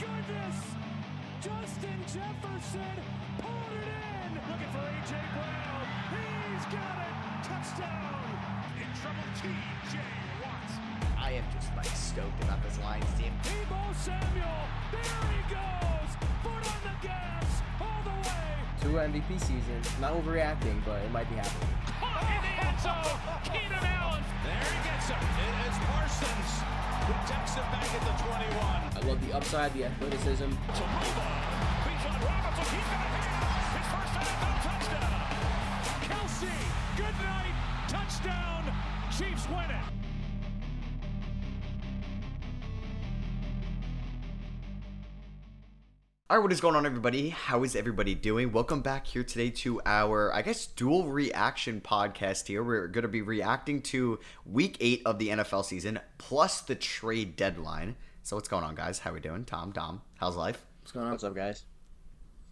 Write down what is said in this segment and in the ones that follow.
goodness! Justin Jefferson pulled it in. Looking for A.J. Brown. He's got it. Touchdown. In trouble, T.J. Watts. I am just like stoked about this Lions team. Deebo Samuel. There he goes. Foot on the gas. All the way. Two MVP seasons. Not overreacting, but it might be happening. Caught in the end zone. Keenan Allen. There he gets him. It is Parsons who takes it back at the 21. I love the upside, the athleticism. to. Bijan Robinson, he's got. His first NFL touchdown. Kelce, good night. Touchdown. Chiefs win it. All right, what is going on, everybody? How is everybody doing? Welcome back here today to our, I guess, dual reaction podcast here. We're going to be reacting to week eight of the NFL season plus the trade deadline. So, what's going on, guys? How we doing? Tom, Dom, how's life? What's going on? What's up, guys?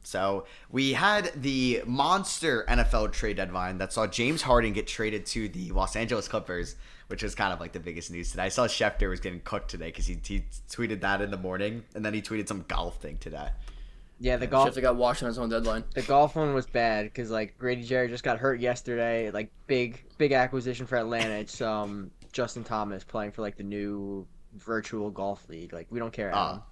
So we had the monster NFL trade deadline that saw James Harden get traded to the Los Angeles Clippers, which is kind of like the biggest news today. I saw Schefter was getting cooked today because he, he tweeted that in the morning, and then he tweeted some golf thing today. Yeah, the golf. Schefter got washed on his own deadline. The golf one was bad because like Grady Jarrett just got hurt yesterday. Like big, big acquisition for Atlanta. It's um Justin Thomas playing for like the new virtual golf league. Like we don't care. Uh, Adam.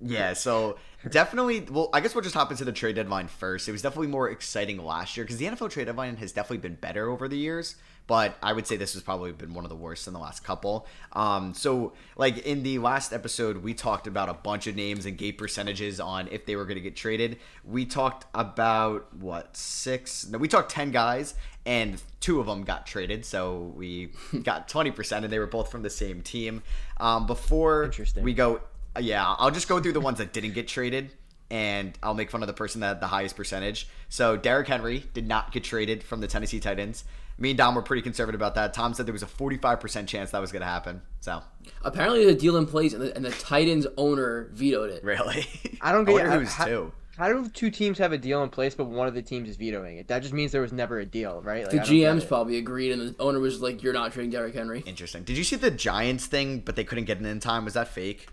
Yeah, so definitely. Well, I guess we'll just hop into the trade deadline first. It was definitely more exciting last year because the NFL trade deadline has definitely been better over the years. But I would say this has probably been one of the worst in the last couple. Um, so, like in the last episode, we talked about a bunch of names and gate percentages on if they were going to get traded. We talked about what six? No, we talked ten guys, and two of them got traded. So we got twenty percent, and they were both from the same team. Um, before Interesting. we go yeah, I'll just go through the ones that didn't get traded, and I'll make fun of the person that had the highest percentage. So Derrick Henry did not get traded from the Tennessee Titans. Me and Dom were pretty conservative about that. Tom said there was a 45% chance that was going to happen. So, Apparently, the deal in place, and the, and the Titans owner vetoed it. really? I don't I get wonder how- who's how- two. How do two teams have a deal in place, but one of the teams is vetoing it? That just means there was never a deal, right? Like, The I don't get GMs probably agreed, and the owner was like, "You're not trading Derrick Henry." Interesting. Did you see the Giants thing, but they couldn't get it in time? Was that fake?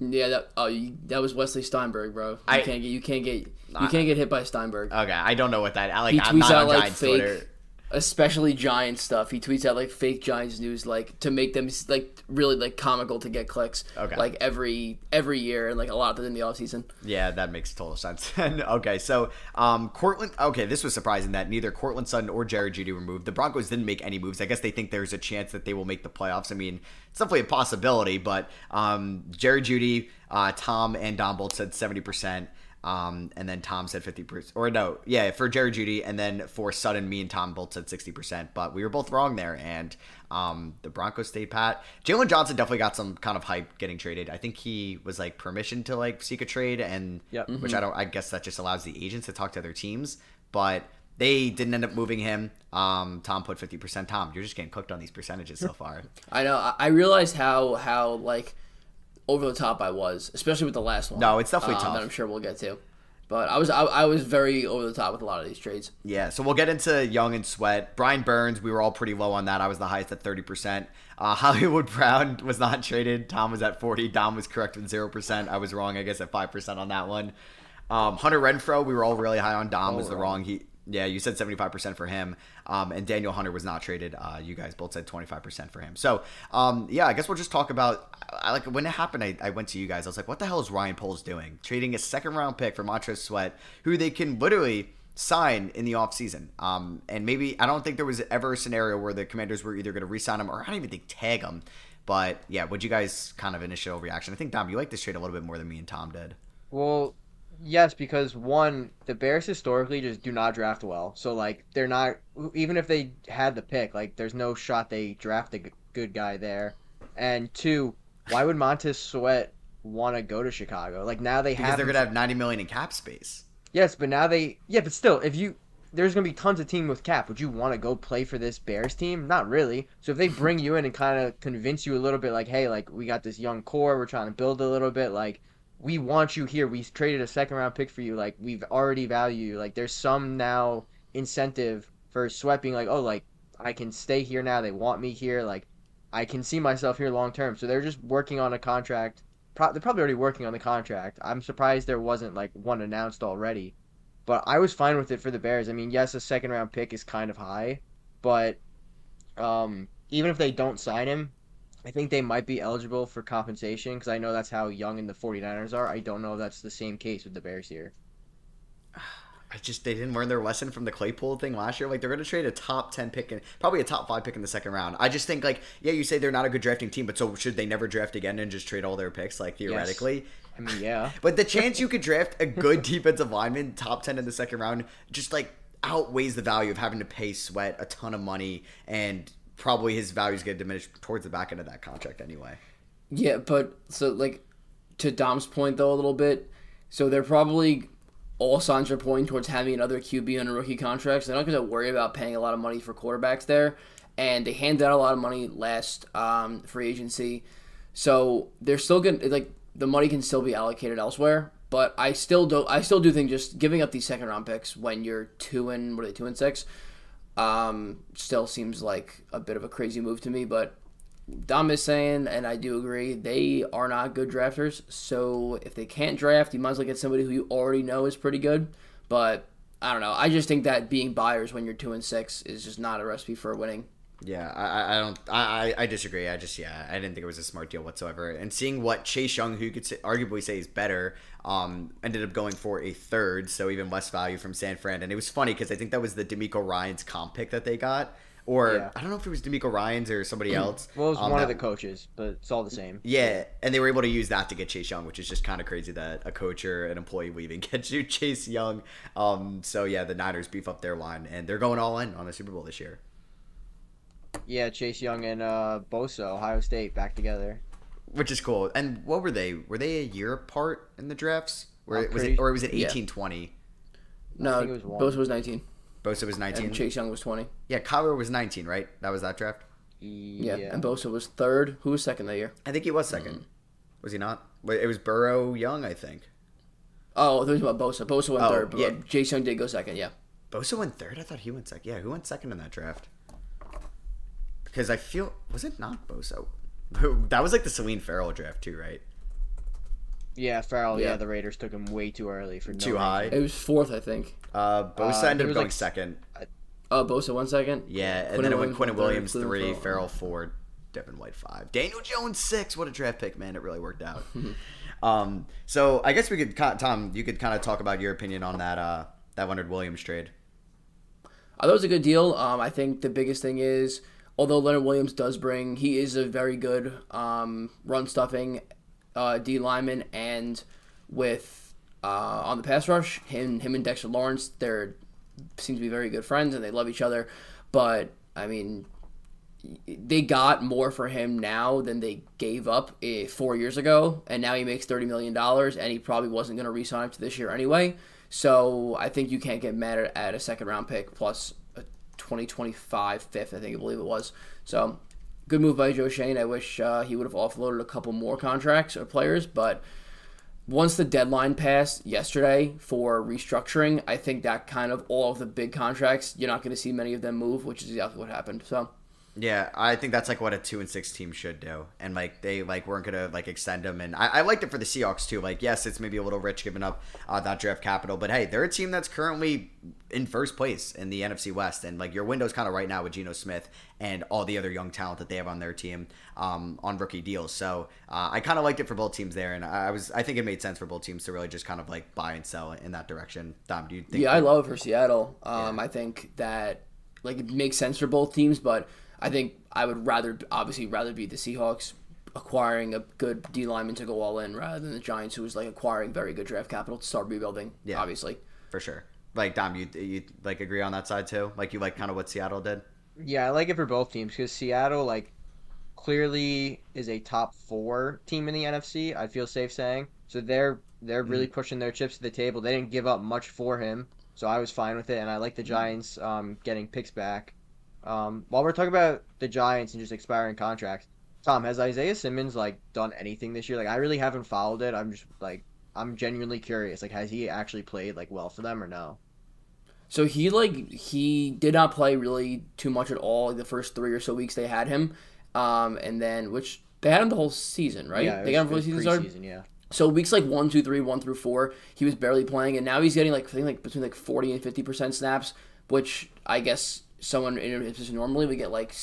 Yeah, that oh, you, that was Wesley Steinberg, bro. You I- can't get you can't get you can't get hit by Steinberg. Okay, I don't know what that. I like. he I'm tweets not out on like Giants fake, Twitter. Especially Giants stuff. He tweets out like fake Giants news, like to make them like really like comical to get clicks. Okay. Like every every year, and like a lot of it in the offseason. Yeah, that makes total sense. okay, so um, Courtland. Okay, this was surprising that neither Courtland Sutton or Jerry Jeudy were moved. The Broncos didn't make any moves. I guess they think there's a chance that they will make the playoffs. I mean, it's definitely a possibility, but um, Jerry Jeudy, uh, Tom, and Don both said seventy percent. Um, and then Tom said 50%, or no, yeah, for Jerry Jeudy, and then for Sutton, me and Tom both said 60%, but we were both wrong there, and um, the Broncos stayed pat. Jaylon Johnson definitely got some kind of hype getting traded. I think he was like permission to like seek a trade, and Yep. which I don't, I guess that just allows the agents to talk to other teams, but they didn't end up moving him. Um, Tom put 50%. Tom, you're just getting cooked on these percentages so far. I know. I I realized how how like over the top I was, especially with the last one. No, it's definitely um, tough. That I'm sure we'll get to. But I was I, I was very over the top with a lot of these trades. Yeah, so we'll get into Young and Sweat. Brian Burns, we were all pretty low on that. I was the highest at 30%. Uh, Hollywood Brown was not traded. Tom was at 40. Dom was correct with 0%. I was wrong, I guess, at 5% on that one. Um, Hunter Renfrow, we were all really high on. Dom was the wrong. He yeah, you said 75% for him. Um, and Danielle Hunter was not traded. Uh, you guys both said 25% for him. So, um, yeah, I guess we'll just talk about I, like when it happened. I, I went to you guys. I was like, what the hell is Ryan Poles doing? Trading a second round pick for Montez Sweat, who they can literally sign in the offseason. Um, and maybe I don't think there was ever a scenario where the commanders were either going to re-sign him or I don't even think tag him. But yeah, would you guys kind of initial reaction? I think Dom, you like this trade a little bit more than me and Tom did. Well, yes, because one, the Bears historically just do not draft well. So like they're not even if they had the pick, like there's no shot they draft a g- good guy there. And two, why would Montez Sweat want to go to Chicago? Like now they have Because have they're going to have 90 million in cap space. Yes, but now they yeah, but still, if you there's gonna be tons of team with cap. Would you want to go play for this Bears team? Not really. So if they bring you in and kind of convince you a little bit, like, hey, like we got this young core, we're trying to build a little bit, like we want you here. We traded a second round pick for you. Like we've already value you. Like there's some now incentive for sweeping. Like oh, like I can stay here now. They want me here. Like I can see myself here long term. So they're just working on a contract pro- they're probably already working on the contract. I'm surprised there wasn't like one announced already. But I was fine with it for the Bears. I mean, yes, a second round pick is kind of high, but um, even if they don't sign him, I think they might be eligible for compensation because I know that's how young and the 49ers are. I don't know if that's the same case with the Bears here. I just they didn't learn their lesson from the Claypool thing last year. Like they're going to trade a top ten pick and probably a top five pick in the second round. I just think like yeah, you say they're not a good drafting team, but so should they never draft again and just trade all their picks like theoretically? I mean, yeah. But the chance you could draft a good defensive lineman top ten in the second round just like outweighs the value of having to pay Sweat a ton of money and probably his values get diminished towards the back end of that contract anyway. Yeah, but so like to Dom's point though a little bit, so they're probably all signs are pointing towards having another QB on a rookie contract. So they're not going to worry about paying a lot of money for quarterbacks there, and they handed out a lot of money last um, free agency, so they're still going to like the money can still be allocated elsewhere. But I still don't. I still do think just giving up these second round picks when you're two and what are they two and six, um, still seems like a bit of a crazy move to me. But Dom is saying, and I do agree, they are not good drafters. So if they can't draft, you might as well get somebody who you already know is pretty good. But I don't know. I just think that being buyers when you're two and six is just not a recipe for winning. Yeah, I, I don't, I, I disagree. I just, yeah, I didn't think it was a smart deal whatsoever. And seeing what Chase Young, who you could say, arguably say is better, um, ended up going for a third, so even less value from San Fran. And it was funny because I think that was the DeMeco Ryans comp pick that they got, or Yeah. I don't know if it was DeMeco Ryans or somebody else. Well, it was um, one of the coaches, but it's all the same. Yeah, and they were able to use that to get Chase Young, which is just kind of crazy that a coach or an employee leaving gets you Chase Young. Um, so yeah, the Niners beef up their line, and they're going all in on the Super Bowl this year. Yeah, Chase Young and uh, Bosa, Ohio State, back together. which is cool. And what were they? Were they a year apart in the drafts? Where I'm was pretty- it, or was it Yeah. eighteen twenty? No, think it was one. Bosa was 19, Bosa was nineteen. and Chase Young was 20. Yeah, Kyler was nineteen, right? That was that draft. Yeah, Yeah. and Bosa was third. Who was second that year? I think he was 2nd Was he not? It was Burrow Young, I think. Oh, there was about Bosa. Bosa went Oh, third, but yeah. Chase Young did go second. Yeah. Bosa went third. I thought he went second. Yeah, who went second in that draft? Because I feel was it not Bosa? That was like the Clelin Ferrell draft too, right? Yeah, Ferrell. Yeah. Yeah. the Raiders took him way too early for no Too reason. high. It was fourth, I think. Uh, Bosa Uh, ended up going like- second. Oh, Bosa one second. Yeah, and Quinnen then it went Williams Quinnen went third, Williams three, Ferrell. Ferrell four, Devin White five, Daniel Jones six. What a draft pick, man! It really worked out. um, so I guess we could, Tom, you could kind of talk about your opinion on that uh, that Leonard Williams trade. I thought it was a good deal. Um, I think the biggest thing is, although Leonard Williams does bring, he is a very good um, run stuffing uh, D lineman, and with uh, on the pass rush, him him and Dexter Lawrence, they're seem to be very good friends and they love each other. But I mean, they got more for him now than they gave up eh, four years ago, and now he makes thirty million dollars, and he probably wasn't going to re-sign him to this year anyway. So I think you can't get mad at, a second round pick plus 2025 fifth, I think I believe it was. So good move by Joe Schoen. I wish uh, he would have offloaded a couple more contracts or players, but once the deadline passed yesterday for restructuring, I think that kind of all of the big contracts, you're not going to see many of them move, which is exactly what happened. So. Yeah, I think that's like what a two and six team should do, and like they like weren't gonna like extend them, and I, I liked it for the Seahawks too. Like, yes, it's maybe a little rich giving up uh, that draft capital, but hey, they're a team that's currently in first place in the NFC West, and like your window's kind of right now with Geno Smith and all the other young talent that they have on their team um, on rookie deals. So uh, I kind of liked it for both teams there, and I was I think it made sense for both teams to really just kind of like buy and sell in that direction. Dom, do you think? Yeah, I love for Seattle. Um, I think that like it makes sense for both teams, but I think I would rather obviously rather be the Seahawks acquiring a good D lineman to go all in rather than the Giants, who was like acquiring very good draft capital to start rebuilding. Yeah. obviously. for sure. Like Dom, you you like agree on that side too? Like you like kind of what Seattle did? Yeah, I like it for both teams because Seattle, like, clearly is a top four team in the NFC. I feel safe saying. So they're they're really pushing their chips to the table. They didn't give up much for him, so I was fine with it. And I like the Giants um, getting picks back. Um, while we're talking about the Giants and just expiring contracts, Tom, has Isaiah Simmons like done anything this year? Like, I really haven't followed it. I'm just like, I'm genuinely curious. Like, has he actually played like well for them or no? So he like he did not play really too much at all the first three or so weeks they had him, um, and then which They had him the whole season, right? Yeah, they got him for the season started. preseason, Yeah. So weeks like one, two, three, one through four, he was barely playing, and now he's getting like I think like between like forty and fifty percent snaps, which I guess someone in his position normally would get like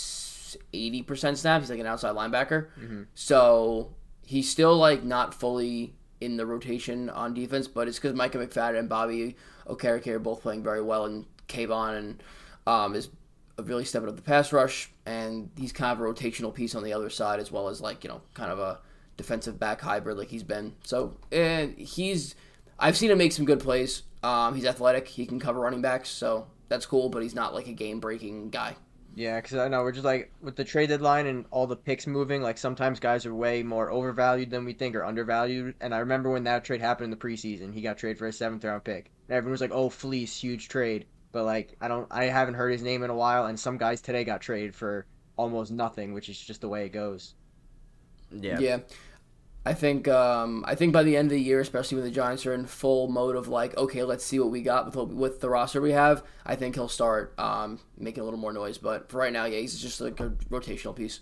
eighty percent snaps. He's like an outside linebacker, so he's still like not fully in the rotation on defense, but it's because Micah McFadden and Bobby Okereke are both playing very well, and Kayvon and um, is really stepping up the pass rush, and he's kind of a rotational piece on the other side as well as like you know kind of a defensive back hybrid like he's been. So and he's I've seen him make some good plays. Um, he's athletic, he can cover running backs, so that's cool. But he's not like a game breaking guy. Yeah, because I know we're just like with the trade deadline and all the picks moving. Like sometimes guys are way more overvalued than we think or undervalued. And I remember when that trade happened in the preseason, he got traded for a seventh round pick. And everyone was like, "Oh, fleece, huge trade." But like, I don't, I haven't heard his name in a while. And some guys today got traded for almost nothing, which is just the way it goes. Yeah. Yeah. I think um, I think by the end of the year, especially when the Giants are in full mode of like, okay, let's see what we got with with the roster we have. I think he'll start um, making a little more noise. But for right now, yeah, he's just like a rotational piece.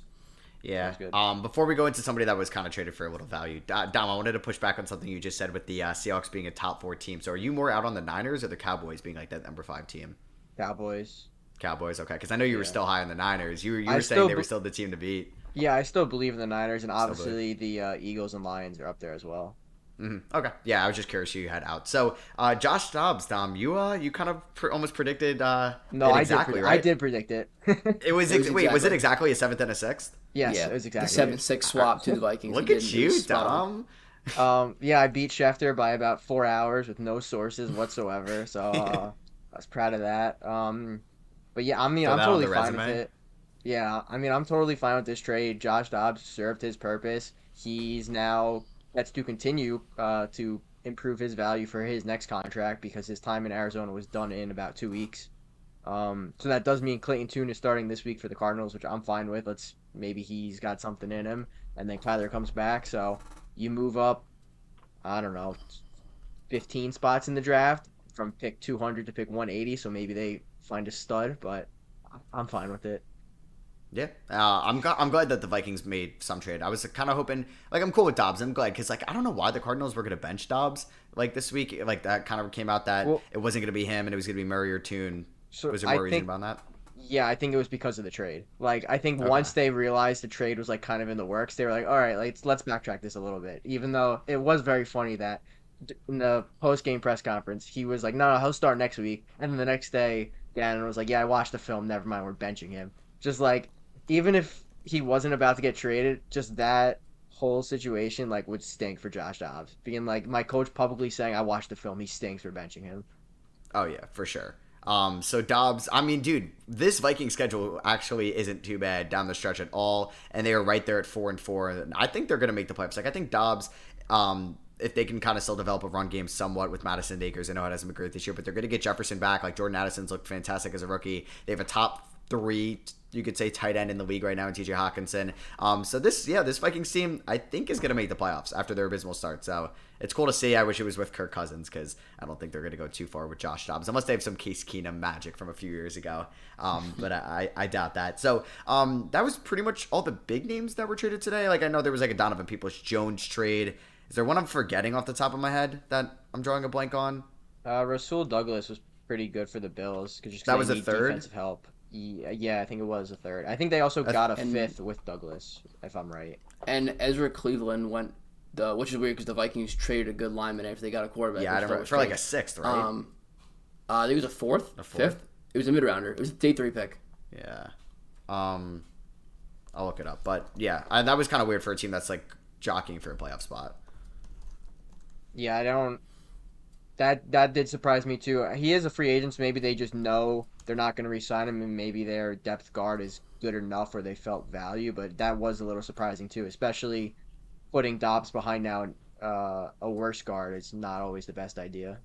Yeah. Good. Um, before we go into somebody that was kind of traded for a little value, Dom, I wanted to push back on something you just said with the uh, Seahawks being a top four team. So, are you more out on the Niners or the Cowboys being like that number five team? Cowboys. Cowboys, okay, because I know you were still high on the Niners. You were you I were saying still they were still the team to beat. Yeah, I still believe in the Niners, and believe. obviously the uh, Eagles and Lions are up there as well. hmm Okay, yeah, I was just curious who you had out. So, uh, Josh Dobbs, Dom, you uh, you kind of pr- almost predicted. Uh, No, it I exactly did. Predict, right. I did predict it. It was, It was ex- wait, was it exactly- exactly a seventh and a sixth? yes, yeah, it was exactly. the seven six swap to the Vikings. Look at you, he was spot on. Dom. Um, yeah, I beat Schefter by about four hours with no sources whatsoever. So uh, I was proud of that. Um, but yeah, I mean, Throw I'm totally the fine with it. Yeah, I mean, I'm totally fine with this trade. Josh Dobbs served his purpose. He's now gets to continue uh, to improve his value for his next contract because his time in Arizona was done in about two weeks. Um, so that does mean Clayton Tune is starting this week for the Cardinals, which I'm fine with. Let's maybe he's got something in him, and then Kyler comes back. So you move up, I don't know, 15 spots in the draft from pick 200 to pick 180. So maybe they find a stud, but I'm fine with it. Yeah, uh, I'm I'm glad that the Vikings made some trade. I was kind of hoping, like, I'm cool with Dobbs. I'm glad because, like, I don't know why the Cardinals were going to bench Dobbs like this week. Like that kind of came out that Well- it wasn't going to be him and it was going to be Murray or Tune. So Was there I more reason think, about that? yeah, I think it was because of the trade. Like, I think Okay. once they realized the trade was like kind of in the works, they were like, all right, let's let's backtrack this a little bit. Even though it was very funny that in the post game press conference, he was like, no, no, he'll start next week, and then the next day, Gannon was like, yeah, I watched the film. Never mind, we're benching him. Just like, even if he wasn't about to get traded, just that whole situation like would stink for Josh Dobbs. Being like my coach publicly saying, I watched the film, he stinks for benching him. Oh yeah, for sure. Um, so Dobbs, I mean, dude, this Viking schedule actually isn't too bad down the stretch at all, and they are right there at four and four. And I think they're going to make the playoffs. Like I think Dobbs, um, if they can kind of still develop a run game somewhat with Mattison Akers, I know it hasn't been great this year, but they're going to get Jefferson back. Like Jordan Addison's looked fantastic as a rookie. They have a top three, you could say, tight end in the league right now in TJ Hockenson. Um, so this, yeah, this Vikings team, I think, is going to make the playoffs after their abysmal start. So it's cool to see. I wish it was with Kirk Cousins because I don't think they're going to go too far with Josh Dobbs unless they have some Case Keenum magic from a few years ago. Um, but I, I doubt that. So um, that was pretty much all the big names that were traded today. Like I know there was like a Donovan Peoples Jones trade. Is there one I'm forgetting off the top of my head that I'm drawing a blank on? Uh, Rasul Douglas was pretty good for the Bills because That was a third? defensive help. Yeah, yeah, I think it was a third. I think they also got a and- fifth with Douglas, if I'm right. And Ezra Cleveland went, the which is weird because the Vikings traded a good lineman after they got a quarterback. Yeah, I don't know. thought was For like a sixth, right? Um, uh, I think it was a fourth, A fourth? fifth. It was a mid rounder. It was a day three pick. Yeah. Um, I'll look it up. But yeah, I, that was kind of weird for a team that's like jockeying for a playoff spot. Yeah, I don't. That that did surprise me too. He is a free agent, so maybe they just know they're not going to re-sign him, and maybe their depth guard is good enough, or they felt value. But that was a little surprising too, especially putting Dobbs behind now uh, a worse guard is not always the best idea.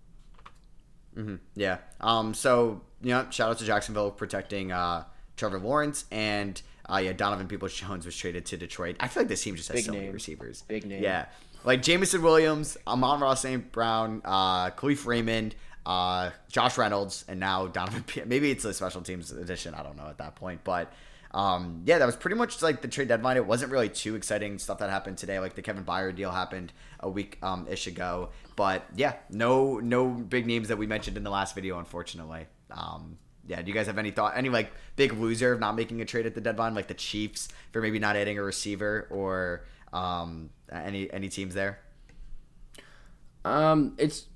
hmm Yeah. Um. So you know, shout out to Jacksonville protecting uh, Trevor Lawrence and uh, yeah, Donovan Peoples Jones was traded to Detroit. I feel like this team just has Big so many receivers. Big name. Yeah. Like Jameson Williams, Amon-Ra St. Brown, uh, Kalif Raymond, uh, Josh Reynolds, and now Donovan. P- Maybe it's a special teams edition. I don't know at that point, but um, yeah, that was pretty much like the trade deadline. It wasn't really too exciting stuff that happened today. Like the Kevin Byard deal happened a week um, ish ago, but yeah, no no big names that we mentioned in the last video, unfortunately. Um, yeah, do you guys have any thought, any like big loser of not making a trade at the deadline, like the Chiefs for maybe not adding a receiver, or um, any any teams there? Um, it's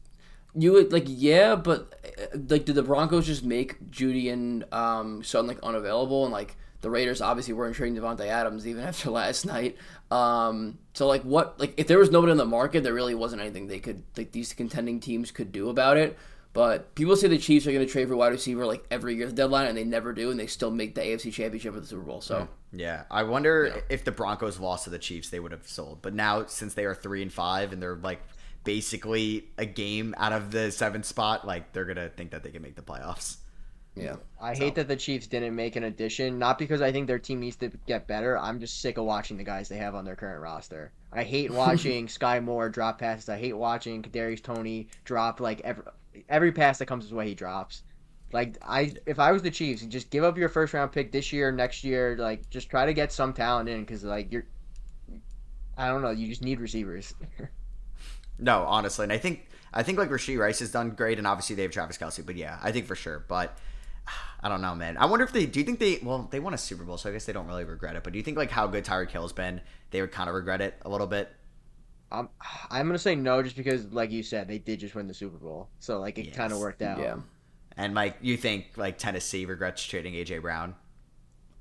you would like yeah, but uh, like did the Broncos just make Jeudy and um Sutton like unavailable and like the Raiders obviously weren't trading Davante Adams even after last night. Um, so like what like if there was nobody in the market, there really wasn't anything they could like these contending teams could do about it. But people say the Chiefs are going to trade for wide receiver like every year at the deadline, and they never do, and they still make the AFC Championship or the Super Bowl. So hmm. yeah, I wonder if the Broncos lost to the Chiefs, they would have sold. But now since they are three and five, and they're like basically a game out of the seventh spot, like they're gonna think that they can make the playoffs. yeah, I hate that the Chiefs didn't make an addition, not because I think their team needs to get better. I'm just sick of watching the guys they have on their current roster. I hate watching Skyy Moore drop passes. I hate watching Kadarius Toney drop like every every pass that comes his way he drops. Like I, if I was the Chiefs, just give up your first round pick this year, next year. Like just try to get some talent in because like you're, I don't know, you just need receivers. No, honestly, and I think I think like Rashee Rice has done great, and obviously they have Travis Kelce. But yeah, I think for sure. But I don't know, man. I wonder if they do you think they well they won a Super Bowl, so I guess they don't really regret it. But do you think like how good Tyreek Hill's been, they would kind of regret it a little bit? I'm, I'm gonna say no, just because like you said, they did just win the Super Bowl, so like it Yes. kind of worked out. yeah, And like you think like Tennessee regrets trading AJ Brown?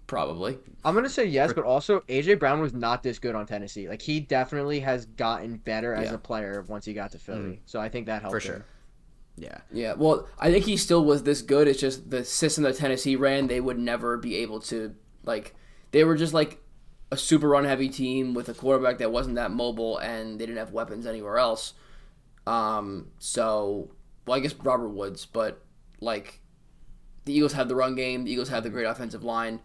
probably. I'm gonna say yes, but also AJ Brown was not this good on Tennessee. Like he definitely has gotten better as Yeah. a player once he got to Philly. Mm-hmm. So I think that helped For him. sure. Yeah. Yeah, well, I think he still was this good. It's just the system that Tennessee ran, they would never be able to like. They were just like a super run heavy team with a quarterback that wasn't that mobile, and they didn't have weapons anywhere else. Um, so well, I guess Robert Woods, but like the Eagles have the run game, the Eagles have the great offensive line,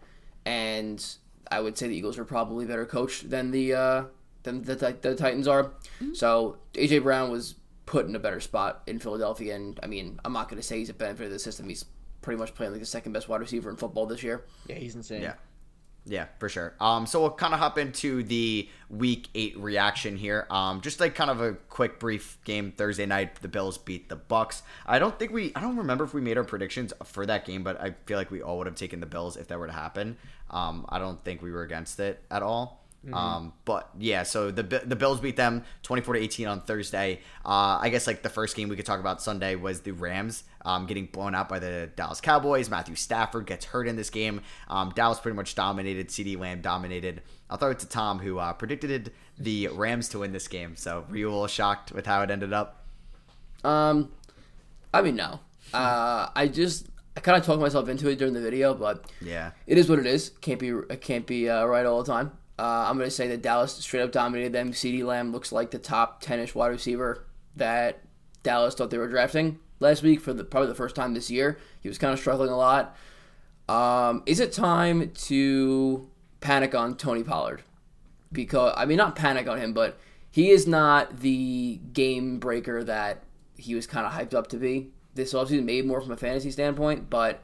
and I would say the Eagles are probably better coached than the uh, than the, Ti- the Titans are. So AJ Brown was put in a better spot in Philadelphia, and I mean, I'm not going to say he's a benefit of the system. He's pretty much playing like the second best wide receiver in football this year. Yeah, he's insane. Yeah. Yeah, for sure. Um, so we'll kind of hop into the week eight reaction here. Um, just like kind of a quick, brief game Thursday night. The Bills beat the Bucs. I don't think we. I don't remember if we made our predictions for that game, but I feel like we all would have taken the Bills if that were to happen. Um, I don't think we were against it at all. Um, but yeah, so the the Bills beat them 24 to 18 on Thursday. Uh, I guess like the first game we could talk about Sunday was the Rams um, getting blown out by the Dallas Cowboys. Matthew Stafford gets hurt in this game. Um, Dallas pretty much dominated. CeeDee Lamb dominated. I'll throw it to Tom who uh, predicted the Rams to win this game. So were you a little shocked with how it ended up? Um, I mean, no. Uh, I just I kind of talked myself into it during the video, but Yeah. it is what it is. Can't be it can't be uh, right all the time. Uh, I'm gonna say that Dallas straight up dominated them. CeeDee Lamb looks like the top 10ish wide receiver that Dallas thought they were drafting last week for the probably the first time this year. He was kind of struggling a lot. Um, is it time to panic on Tony Pollard? Because I mean, not panic on him, but he is not the game breaker that he was kind of hyped up to be this offseason. Maybe more from a fantasy standpoint, but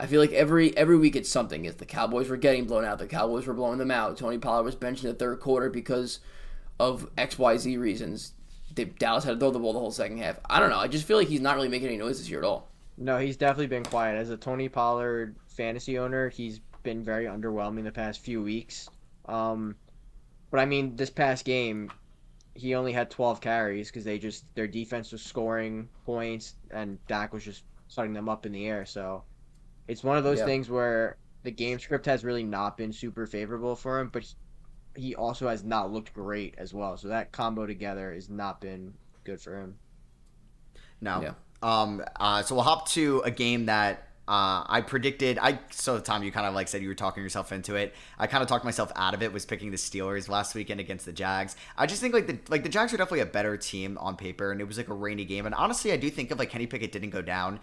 I feel like every every week it's something. Is the Cowboys were getting blown out, the Cowboys were blowing them out. Tony Pollard was benched in the third quarter because of X Y Z reasons. They, Dallas had to throw the ball the whole second half. I don't know. I just feel like he's not really making any noise this year at all. No, he's definitely been quiet. As a Tony Pollard fantasy owner, he's been very underwhelming the past few weeks. Um, but I mean, this past game, he only had 12 carries because they just their defense was scoring points and Dak was just setting them up in the air. So it's one of those Yeah. things where the game script has really not been super favorable for him, but he- he also has not looked great as well. So that combo together has not been good for him. No. Yeah. Um. Uh. So we'll hop to a game that uh, I predicted. I so Tom, you kind of like said you were talking yourself into it. I kind of talked myself out of it. Was picking the Steelers last weekend against the Jags. I just think like the like the Jags are definitely a better team on paper, and it was like a rainy game. And honestly, I do think if like Kenny Pickett didn't go down.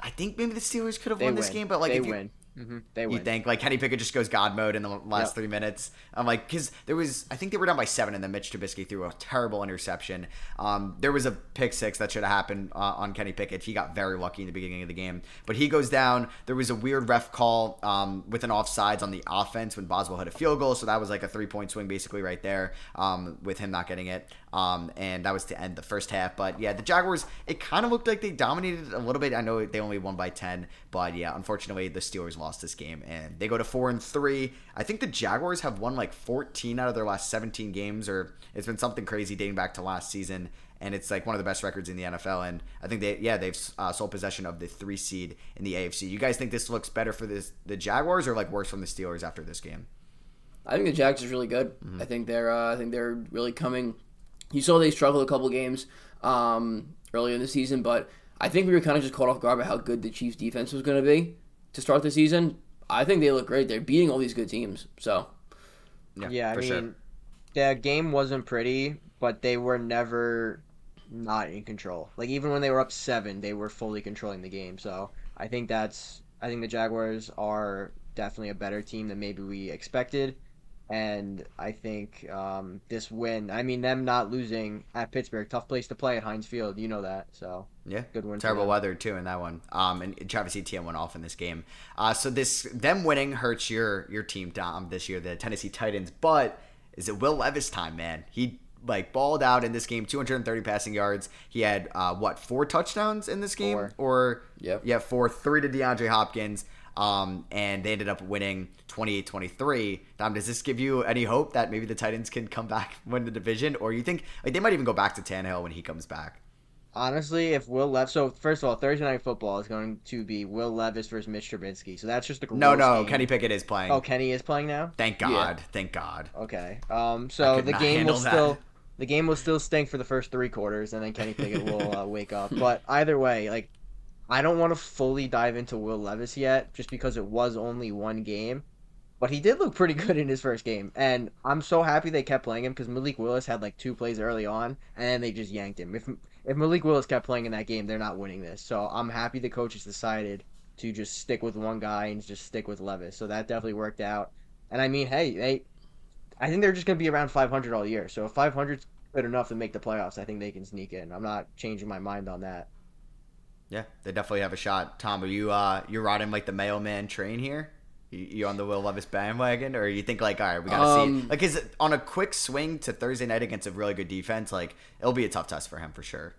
I think maybe the Steelers could have won this game, but like They if you, win. Mm-hmm. They You win. think like Kenny Pickett just goes God mode in the last Yep. three minutes? I'm like, because there was, I think they were down by seven, and then Mitch Trubisky threw a terrible interception. Um, there was a pick six that should have happened uh, on Kenny Pickett. He got very lucky in the beginning of the game, but he goes down. There was a weird ref call um, with an offsides on the offense when Boswell hit a field goal, so that was like a three point swing basically right there um, with him not getting it. Um, and that was to end the first half. But yeah, the Jaguars, it kind of looked like they dominated a little bit. I know they only won by 10, but yeah, unfortunately, the Steelers lost this game and they go to 4 and 3. I think the Jaguars have won like 14 out of their last 17 games, or it's been something crazy dating back to last season. And it's like one of the best records in the NFL. And I think they, yeah, they've uh, sole possession of the three seed in the AFC. You guys think this looks better for this the Jaguars or like worse from the Steelers after this game? I think the Jags is really good. Mm-hmm. I think they're uh, I think they're really coming. You saw they struggled a couple games um, earlier in the season, but I think we were kind of just caught off guard by how good the Chiefs defense was going to be to start the season. I think they look great. They're beating all these good teams. So Yeah, yeah I for mean, sure. the game wasn't pretty, but they were never not in control. Like even when they were up seven, they were fully controlling the game. So I think that's I think the Jaguars are definitely a better team than maybe we expected. And I think um, this win, I mean, them not losing at Pittsburgh, tough place to play at Heinz Field. You know that. So Yeah, Good win Terrible weather too in that one. Um, and Travis Etienne went off in this game. Uh, so this them winning hurts your your team Dom this year, the Tennessee Titans. But is it Will Levis time, man? He like balled out in this game, 230 passing yards. He had uh, what four touchdowns in this game, Four. or Yep. yeah, four, three to DeAndre Hopkins. Um, and they ended up winning 28-23. Dom, does this give you any hope that maybe the Titans can come back win the division, or you think like they might even go back to Tannehill when he comes back? honestly, if Will Levis, so first of all, Thursday night football is going to be Will Levis versus Mitch Trubisky. So that's just a No, no, game. Kenny Pickett is playing. Oh, Kenny is playing now. Thank God. Thank God. Okay. Um. So the game will that. still the game will still stink for the first three quarters, and then Kenny Pickett will uh, wake up. But either way, like I don't want to fully dive into Will Levis yet, just because it was only one game. But he did look pretty good in his first game, and I'm so happy they kept playing him because Malik Willis had like two plays early on, and they just yanked him. If if Malik Willis kept playing in that game, they're not winning this. So I'm happy the coaches decided to just stick with one guy and just stick with Levis. So that definitely worked out. And I mean, hey, they, I think they're just gonna be around 500 all year. So if 500's good enough to make the playoffs, I think they can sneak in. I'm not changing my mind on that. Yeah, they definitely have a shot. Tom, are you uh you riding like the mailman train here? You, you on the Will Levis bandwagon, or you think like, all right, we gotta see Um, it. like is it on a quick swing to Thursday night against a really good defense? Like it'll be a tough test for him for sure.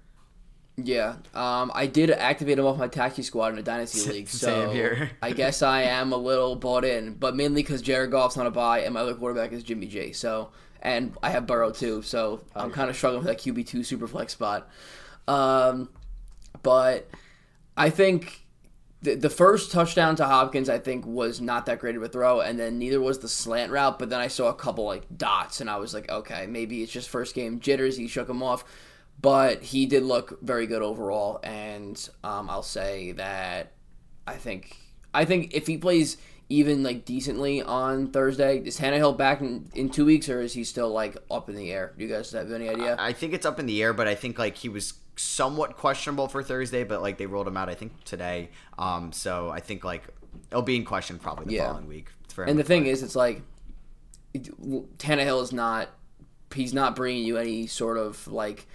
Yeah, um, I did activate him off my taxi squad in a dynasty league, so. I guess I am a little bought in, but mainly because Jared Goff's on a buy and my other quarterback is Jimmy G. So, and I have Burrow too, so I'm kind of struggling with that QB two super flex spot. Um, but I think the, the first touchdown to Hopkins, I think, was not that great of a throw, and then neither was the slant route. But then I saw a couple like dots, and I was like, okay, maybe it's just first game jitters. He shook him off, but he did look very good overall, and um, I'll say that I think I think if he plays even like decently on Thursday, is Tannehill back in, in two weeks, or is he still like up in the air? Do you guys have any idea? I think it's up in the air, but I think like he was somewhat questionable for Thursday, but like they rolled him out I think today. Um, so I think like it'll be in question probably the Yeah. following week for. And the thing play. is, it's like Tannehill is not. He's not bringing you any sort of like.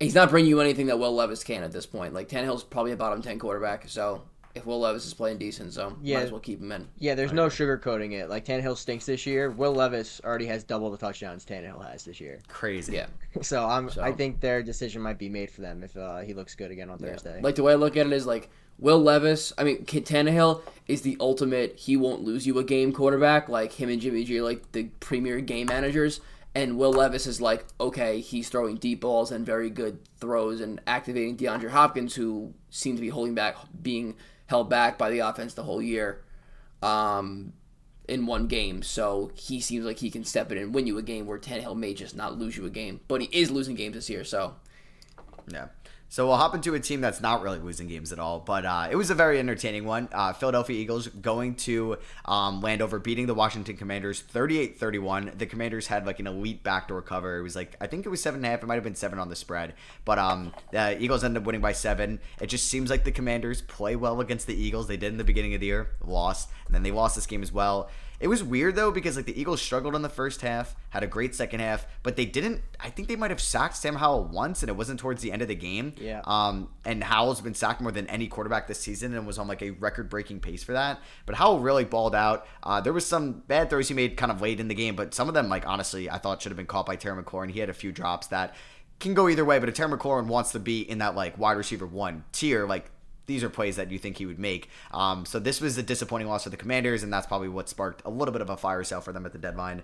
He's not bringing you anything that Will Levis can at this point. Like Tannehill's probably a bottom ten quarterback. So if Will Levis is playing decent, so Yeah. might as well keep him in. Yeah, there's no sugarcoating it. Like Tannehill stinks this year. Will Levis already has double the touchdowns Tannehill has this year. crazy. Yeah. So I'm. So- I think their decision might be made for them if uh, he looks good again on Yeah. Thursday. Like the way I look at it is like Will Levis. I mean, K- Tannehill is the ultimate. He won't lose you a game quarterback. Like him and Jimmy G, are like the premier game managers. And Will Levis is like, okay, he's throwing deep balls and very good throws and activating DeAndre Hopkins, who seems to be holding back, being held back by the offense the whole year, um, in one game. So he seems like he can step in and win you a game where Tannehill may just not lose you a game, but he is losing games this year. So Yeah. So we'll hop into a team that's not really losing games at all, but uh, it was a very entertaining one. Uh, Philadelphia Eagles going to um, Landover, beating the Washington Commanders 38-31. The Commanders had like an elite backdoor cover. It was like I think it was seven and a half. It might have been seven on the spread, but um, the Eagles ended up winning by seven. It just seems like the Commanders play well against the Eagles. They did in the beginning of the year, lost, and then they lost this game as well. It was weird though because like the Eagles struggled in the first half, had a great second half, but they didn't. I think they might have sacked Sam Howell once, and it wasn't towards the end of the game. Yeah. Um, and Howell's been sacked more than any quarterback this season, and was on like a record-breaking pace for that. But Howell really balled out. Uh, there was some bad throws he made kind of late in the game, but some of them, like honestly, I thought should have been caught by Terry McLaurin. He had a few drops that can go either way, but if Terry McLaurin wants to be in that like wide receiver one tier, like these are plays that you think he would make. Um, so this was a disappointing loss for the Commanders, and that's probably what sparked a little bit of a fire sale for them at the deadline.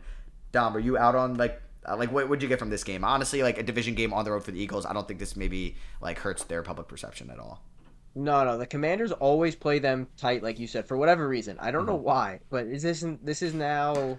Dom, are you out on like uh, like what would you get from this game? Honestly, like a division game on the road for the Eagles, I don't think this maybe like hurts their public perception at all. No, no, the Commanders always play them tight, like you said, for whatever reason. I don't know why, but is this this is now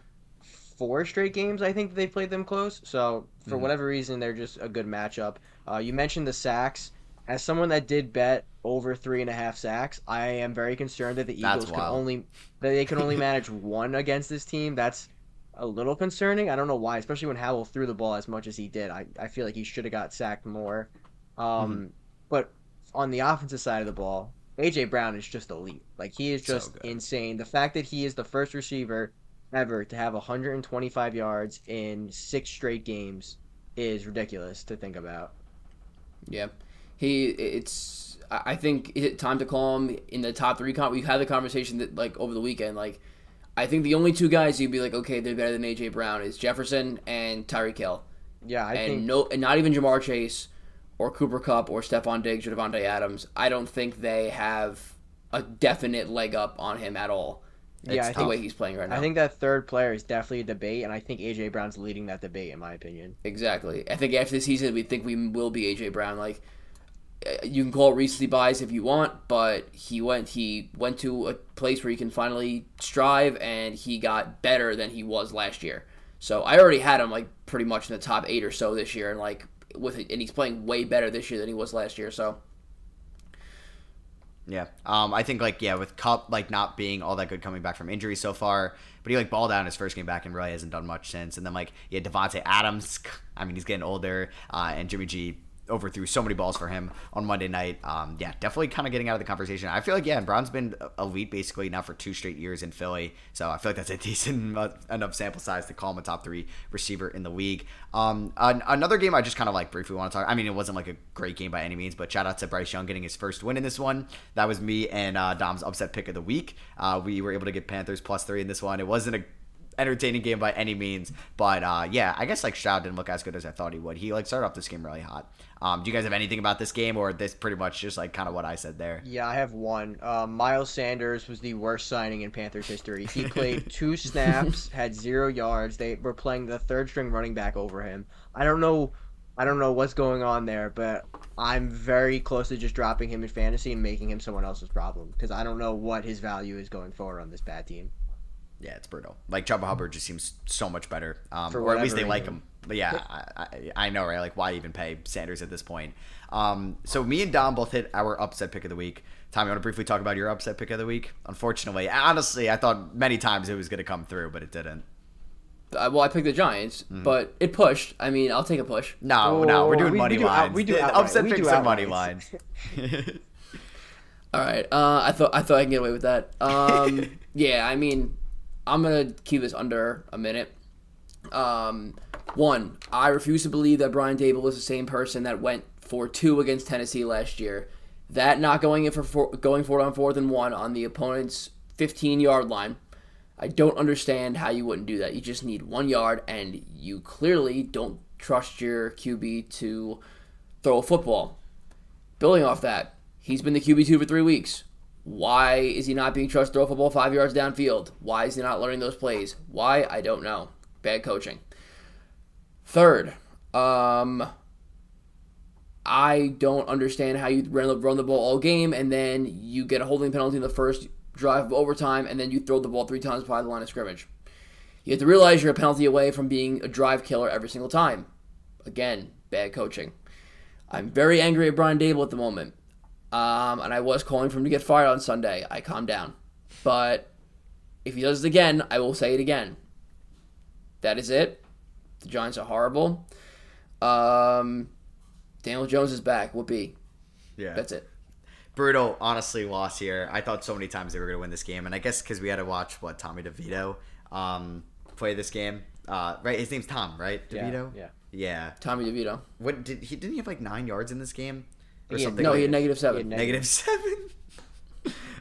four straight games I think they've played them close. So for Mhm. whatever reason, they're just a good matchup. Uh, you mentioned the sacks. As someone that did bet over three and a half sacks, I am very concerned that the Eagles can only that they can only manage one against this team. That's a little concerning. I don't know why, especially when Howell threw the ball as much as he did. I, I feel like he should have got sacked more. Um, Mm-hmm. But on the offensive side of the ball, AJ Brown is just elite. Like he is just good. insane. The fact that he is the first receiver ever to have 125 yards in six straight games is ridiculous to think about. Yeah, he. It's. I think it time to call him in the top three. Con- we had the conversation that like over the weekend. Like, I think the only two guys you'd be like, okay, they're better than AJ Brown is Jefferson and Tyreek Hill, Yeah, I and think no, and not even Ja'Marr Chase or Cooper Kupp or Stefon Diggs or Davante Adams. I don't think they have a definite leg up on him at all. Yeah, I the think- way he's playing right now. I think that third player is definitely a debate, and I think AJ Brown's leading that debate in my opinion. Exactly. I think after the season, we think we will be AJ Brown. Like, you can call it recency bias if you want, but he went he went to a place where he can finally strive, and he got better than he was last year. So I already had him like pretty much in the top eight or so this year, and like with it, and he's playing way better this year than he was last year. So Yeah. Um, I think like yeah, with Kupp like not being all that good coming back from injury so far, but he like balled out his first game back and really hasn't done much since. And then like yeah, Davante Adams, I mean he's getting older, uh, and Jimmy G overthrew so many balls for him on Monday night. Um, yeah, definitely kind of getting out of the conversation. I feel like yeah, and Brown's been elite basically now for two straight years in Philly, so I feel like that's a decent enough sample size to call him a top three receiver in the league. Um, an- another game I just kind of like briefly want to talk. I mean, it wasn't like a great game by any means, but shout out to Bryce Young getting his first win in this one. That was me and uh, Dom's upset pick of the week. Uh, we were able to get Panthers plus three in this one. It wasn't a entertaining game by any means. But uh, yeah, I guess like Stroud didn't look as good as I thought he would. He like started off this game really hot. Um, do you guys have anything about this game, or this pretty much just like kind of what I said there? Yeah, I have one. Uh, Miles Sanders was the worst signing in Panthers history. He played two snaps, had zero yards. They were playing the third string running back over him. I don't know, I don't know what's going on there, but I'm very close to just dropping him in fantasy and making him someone else's problem because I don't know what his value is going forward on this bad team. Yeah, it's brutal. Like Chuba Hubbard just seems so much better, um, or at least they whatever like him. But yeah, I, I, I know, right? Like, why even pay Sanders at this point? Um, so me and Dom both hit our upset pick of the week. Tom, you want to briefly talk about your upset pick of the week? Unfortunately, honestly, I thought many times it was going to come through, but it didn't. uh, well, I picked the Giants, but it pushed. I mean, I'll take a push. No, no, we're Oh, doing we- money we do out- lines. we do The outright. upset We picks do are money lines. All right. Uh, I thought I thought I can get away with that. Um, yeah. I mean, I'm gonna keep this under a minute. Um, one, I refuse to believe that Brian Daboll is the same person that went for two against Tennessee last year. That not going in for four, going forward on fourth and one on the opponent's 15 yard line. I don't understand how you wouldn't do that. You just need one yard, and you clearly don't trust your QB to throw a football. Building off that, he's been the QB2 for three weeks. Why is he not being trusted to throw a football five yards downfield? Why is he not learning those plays? Why? I don't know. Bad coaching. Third, um, I don't understand how you run the, run the ball all game and then you get a holding penalty in the first drive of overtime and then you throw the ball three times by the line of scrimmage. You have to realize you're a penalty away from being a drive killer every single time. Again, bad coaching. I'm very angry at Brian Daboll at the moment. Um, and I was calling for him to get fired on Sunday. I calmed down. But if he does it again, I will say it again. That is it. The Giants are horrible. Um, Daniel Jones is back. Whoopee. Yeah. That's it. brutal, honestly, loss here. I thought so many times they were going to win this game, and I guess because we had to watch what Tommy DeVito um, play this game. Uh, right, his name's Tom, right? DeVito. Yeah. Yeah. Tommy DeVito. What did he? Didn't he have like nine yards in this game or He something? No, like he had negative seven. Had negative seven.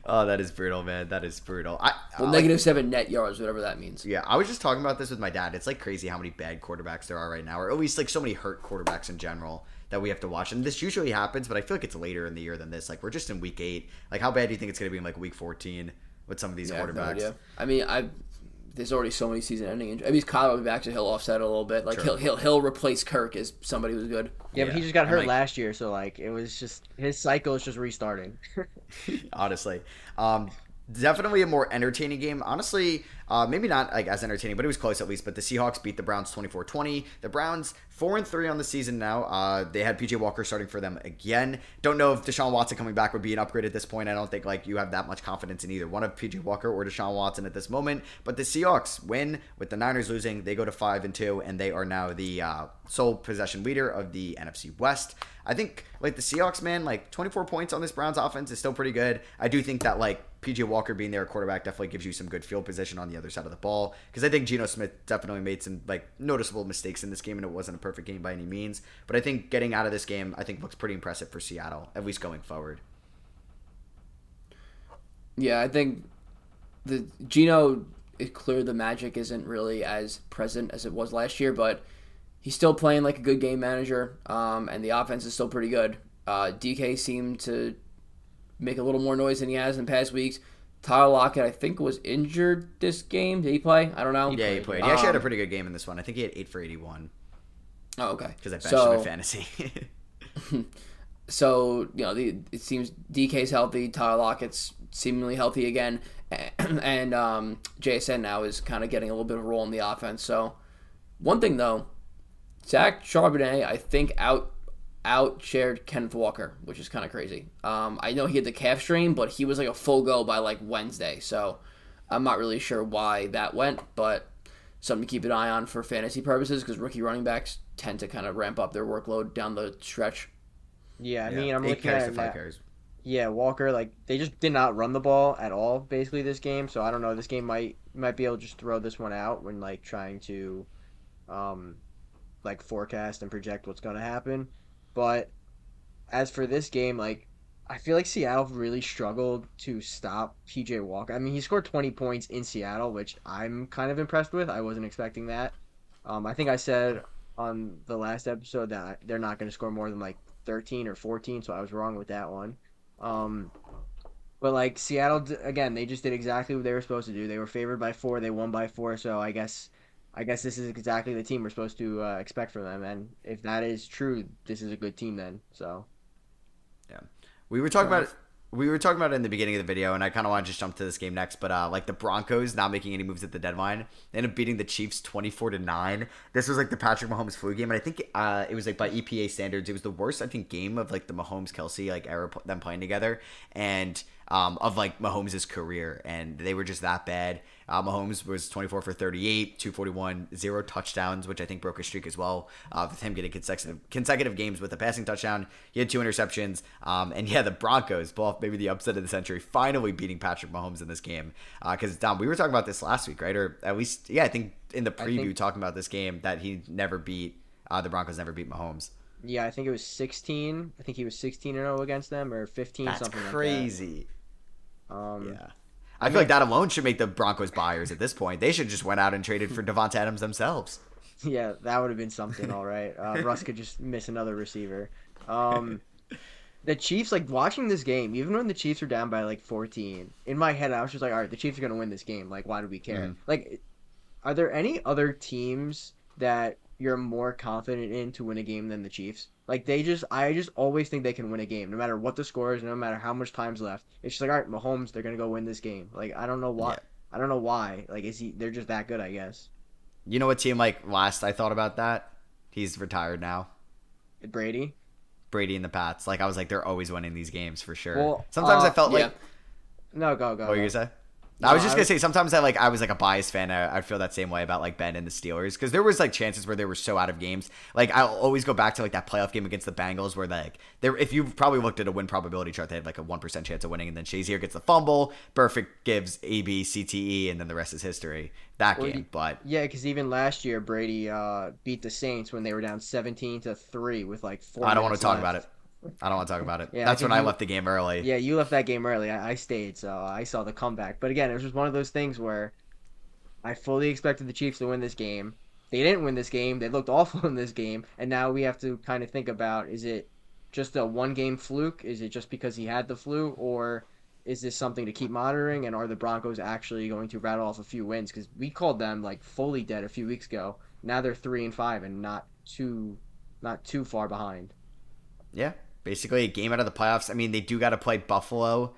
oh, that is brutal, man. That is brutal. I, well, I- negative seven net yards, whatever that means. Yeah, I was just talking about this with my dad. It's like crazy how many bad quarterbacks there are right now, or at least like so many hurt quarterbacks in general that we have to watch. And this usually happens, but I feel like it's later in the year than this. Like we're just in week eight. Like how bad do you think it's going to be in like week fourteen with some of these Yeah, I no quarterbacks? I mean, I there's already so many season-ending injuries. I mean, Kyle will be back, so he'll offset it a little bit. Like True. he'll he'll he'll replace Kirk as somebody who's good. Yeah, but he just got hurt like- last year, so like it was just his cycle is just restarting. honestly. Um, definitely a more entertaining game. Honestly, uh, maybe not like as entertaining, but it was close at least. But the Seahawks beat the Browns 24-20. The Browns four and three on the season now. Uh, they had PJ Walker starting for them again. Don't know if Deshaun Watson coming back would be an upgrade at this point. I don't think like you have that much confidence in either one of PJ Walker or Deshaun Watson at this moment. But the Seahawks win with the Niners losing. They go to five and two, and they are now the uh, sole possession leader of the NFC West. I think like the Seahawks, man, like 24 points on this Browns offense is still pretty good. I do think that like PJ Walker being their quarterback definitely gives you some good field position on the other side of the ball because I think Geno Smith definitely made some like noticeable mistakes in this game and it wasn't a perfect game by any means. But I think getting out of this game, I think looks pretty impressive for Seattle at least going forward. Yeah, I think the Geno is clear the magic isn't really as present as it was last year, but he's still playing like a good game manager, um, and the offense is still pretty good. Uh, DK seemed to make a little more noise than he has in past weeks. Tyler Lockett, I think, was injured this game. Did he play? I don't know. Yeah, he played. He actually had a Um, pretty good game in this one. I think he had eight for 81 Oh, okay. because I benched so, him in fantasy. So you know, the, it seems DK's healthy, Tyler Lockett's seemingly healthy again, and um, JSN now is kind of getting a little bit of a role in the offense. So one thing though, Zach Charbonnet, I think out out shared Kenneth Walker, which is kind of crazy. Um, I know he had the calf strain, but he was like a full go by like Wednesday. So I'm not really sure why that went, but something to keep an eye on for fantasy purposes because rookie running backs tend to kind of ramp up their workload down the stretch. Yeah, I Yeah, mean, I'm eight looking carries at to it five carries. Yeah, Walker, like they just did not run the ball at all, basically this game. So I don't know. This game might might be able to just throw this one out when like trying to, um, like forecast and project what's going to happen. But as for this game, like I feel like Seattle really struggled to stop PJ Walker. I mean, he scored 20 points in Seattle, which I'm kind of impressed with. I wasn't expecting that. Um, I think I said on the last episode that they're not going to score more than like 13 or 14, so I was wrong with that one. Um, but like Seattle again, they just did exactly what they were supposed to do. They were favored by four, they won by four. So I guess, I guess this is exactly the team we're supposed to uh, expect from them. And if that is true, this is a good team then. So yeah, We were talking about we were talking about it in the beginning of the video, and I kind of want to just jump to this game next. But uh, like the Broncos not making any moves at the deadline, they ended up beating the Chiefs twenty four to nine. This was like the Patrick Mahomes flu game, and I think uh, it was like by EPA standards, it was the worst I think game of like the Mahomes Kelce like era them playing together, and um, of like Mahomes' career, and they were just that bad. Uh, Mahomes was 24 for 38, 241, zero touchdowns, which I think broke a streak as well, uh, with him getting consecutive consecutive games with a passing touchdown. He had two interceptions, um, and yeah, the Broncos, both maybe the upset of the century, finally beating Patrick Mahomes in this game. Because Dom, we were talking about this last week, right? Or at least, yeah, I think in the preview think- talking about this game that he never beat uh, the Broncos, never beat Mahomes. yeah, I think it was 16. I think he was 16 and 0 against them, or 15 That's something crazy. like that. Um, Yeah. I feel like that alone should make the Broncos buyers at this point. They should just went out and traded for Davante Adams themselves. Yeah, that would have been something, all right. Uh, Russ could just miss another receiver. Um, the Chiefs, like watching this game, even when the Chiefs were down by like 14, in my head, I was just like, all right, the Chiefs are going to win this game. Like, why do we care? Mhm. Like, are there any other teams that you're more confident in to win a game than the Chiefs? Like, they just, I just always think they can win a game, no matter what the score is, no matter how much time's left. It's just like, all right, Mahomes, they're going to go win this game. Like, I don't know why. Yeah. I don't know why. Like, is he? They're just that good, I guess. You know what team like last I thought about that? He's retired now. Brady. Brady and the Pats. Like I was like, they're always winning these games for sure. Well, Sometimes uh, I felt yeah. like No, go go. what were you go. gonna say? I was just gonna say sometimes I like I was like a biased fan. I, I feel that same way about like Ben and the Steelers because there was like chances where they were so out of games. Like I'll always go back to like that playoff game against the Bengals where like there if you've probably looked at a win probability chart, they had like a one percent chance of winning, and then Shazier gets the fumble, Burfict gives A B C T E, and then the rest is history. That Well, game, but Yeah, because even last year Brady uh, beat the Saints when they were down seventeen to three with like four. I don't want to talk left. about it. I don't want to talk about it. Yeah, That's I when I you- left the game early. Yeah, you left that game early. I, I stayed, so I saw the comeback. But again, it was just one of those things where I fully expected the Chiefs to win this game. They didn't win this game. They looked awful in this game, and now we have to kind of think about: is it just a one-game fluke? Is it just because he had the flu, or is this something to keep monitoring? And are the Broncos actually going to rattle off a few wins? Because we called them like fully dead a few weeks ago. Now they're three and five, and not too, not too far behind. Yeah, basically a game out of the playoffs. I mean, they do got to play Buffalo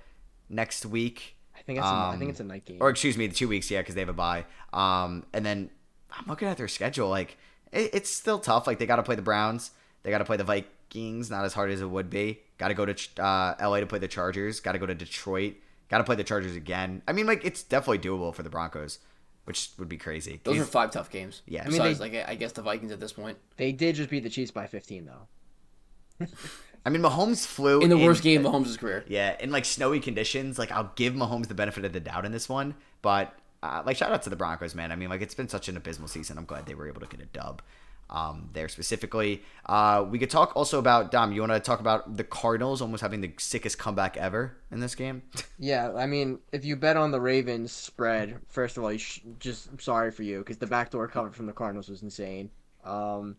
next week. I think it's a, I Um, think it's a night game. or excuse me, the two weeks, yeah, because they have a bye. Um, and then I'm looking at their schedule. Like it, it's still tough. Like they got to play the Browns, they got to play the Vikings. Not as hard as it would be. Got to go to uh, LA to play the Chargers. Got to go to Detroit. Got to play the Chargers again. I mean, like it's definitely doable for the Broncos, which would be crazy. Those are five tough games. Yeah. I I mean, mean, they- like I guess the Vikings at this point they did just beat the Chiefs by 15, though. I mean, Mahomes flu in the worst game of Mahomes' career. Yeah, in like snowy conditions, like I'll give Mahomes the benefit of the doubt in this one, but uh, like shout out to the Broncos, man. I mean, like it's been such an abysmal season. I'm glad they were able to get a dub um, there specifically. Uh, we could talk also about Dom. You want to talk about the Cardinals almost having the sickest comeback ever in this game? Yeah, I mean, if you bet on the Ravens spread, first of all, you sh- just I'm sorry for you because the backdoor cover from the Cardinals was insane. Um,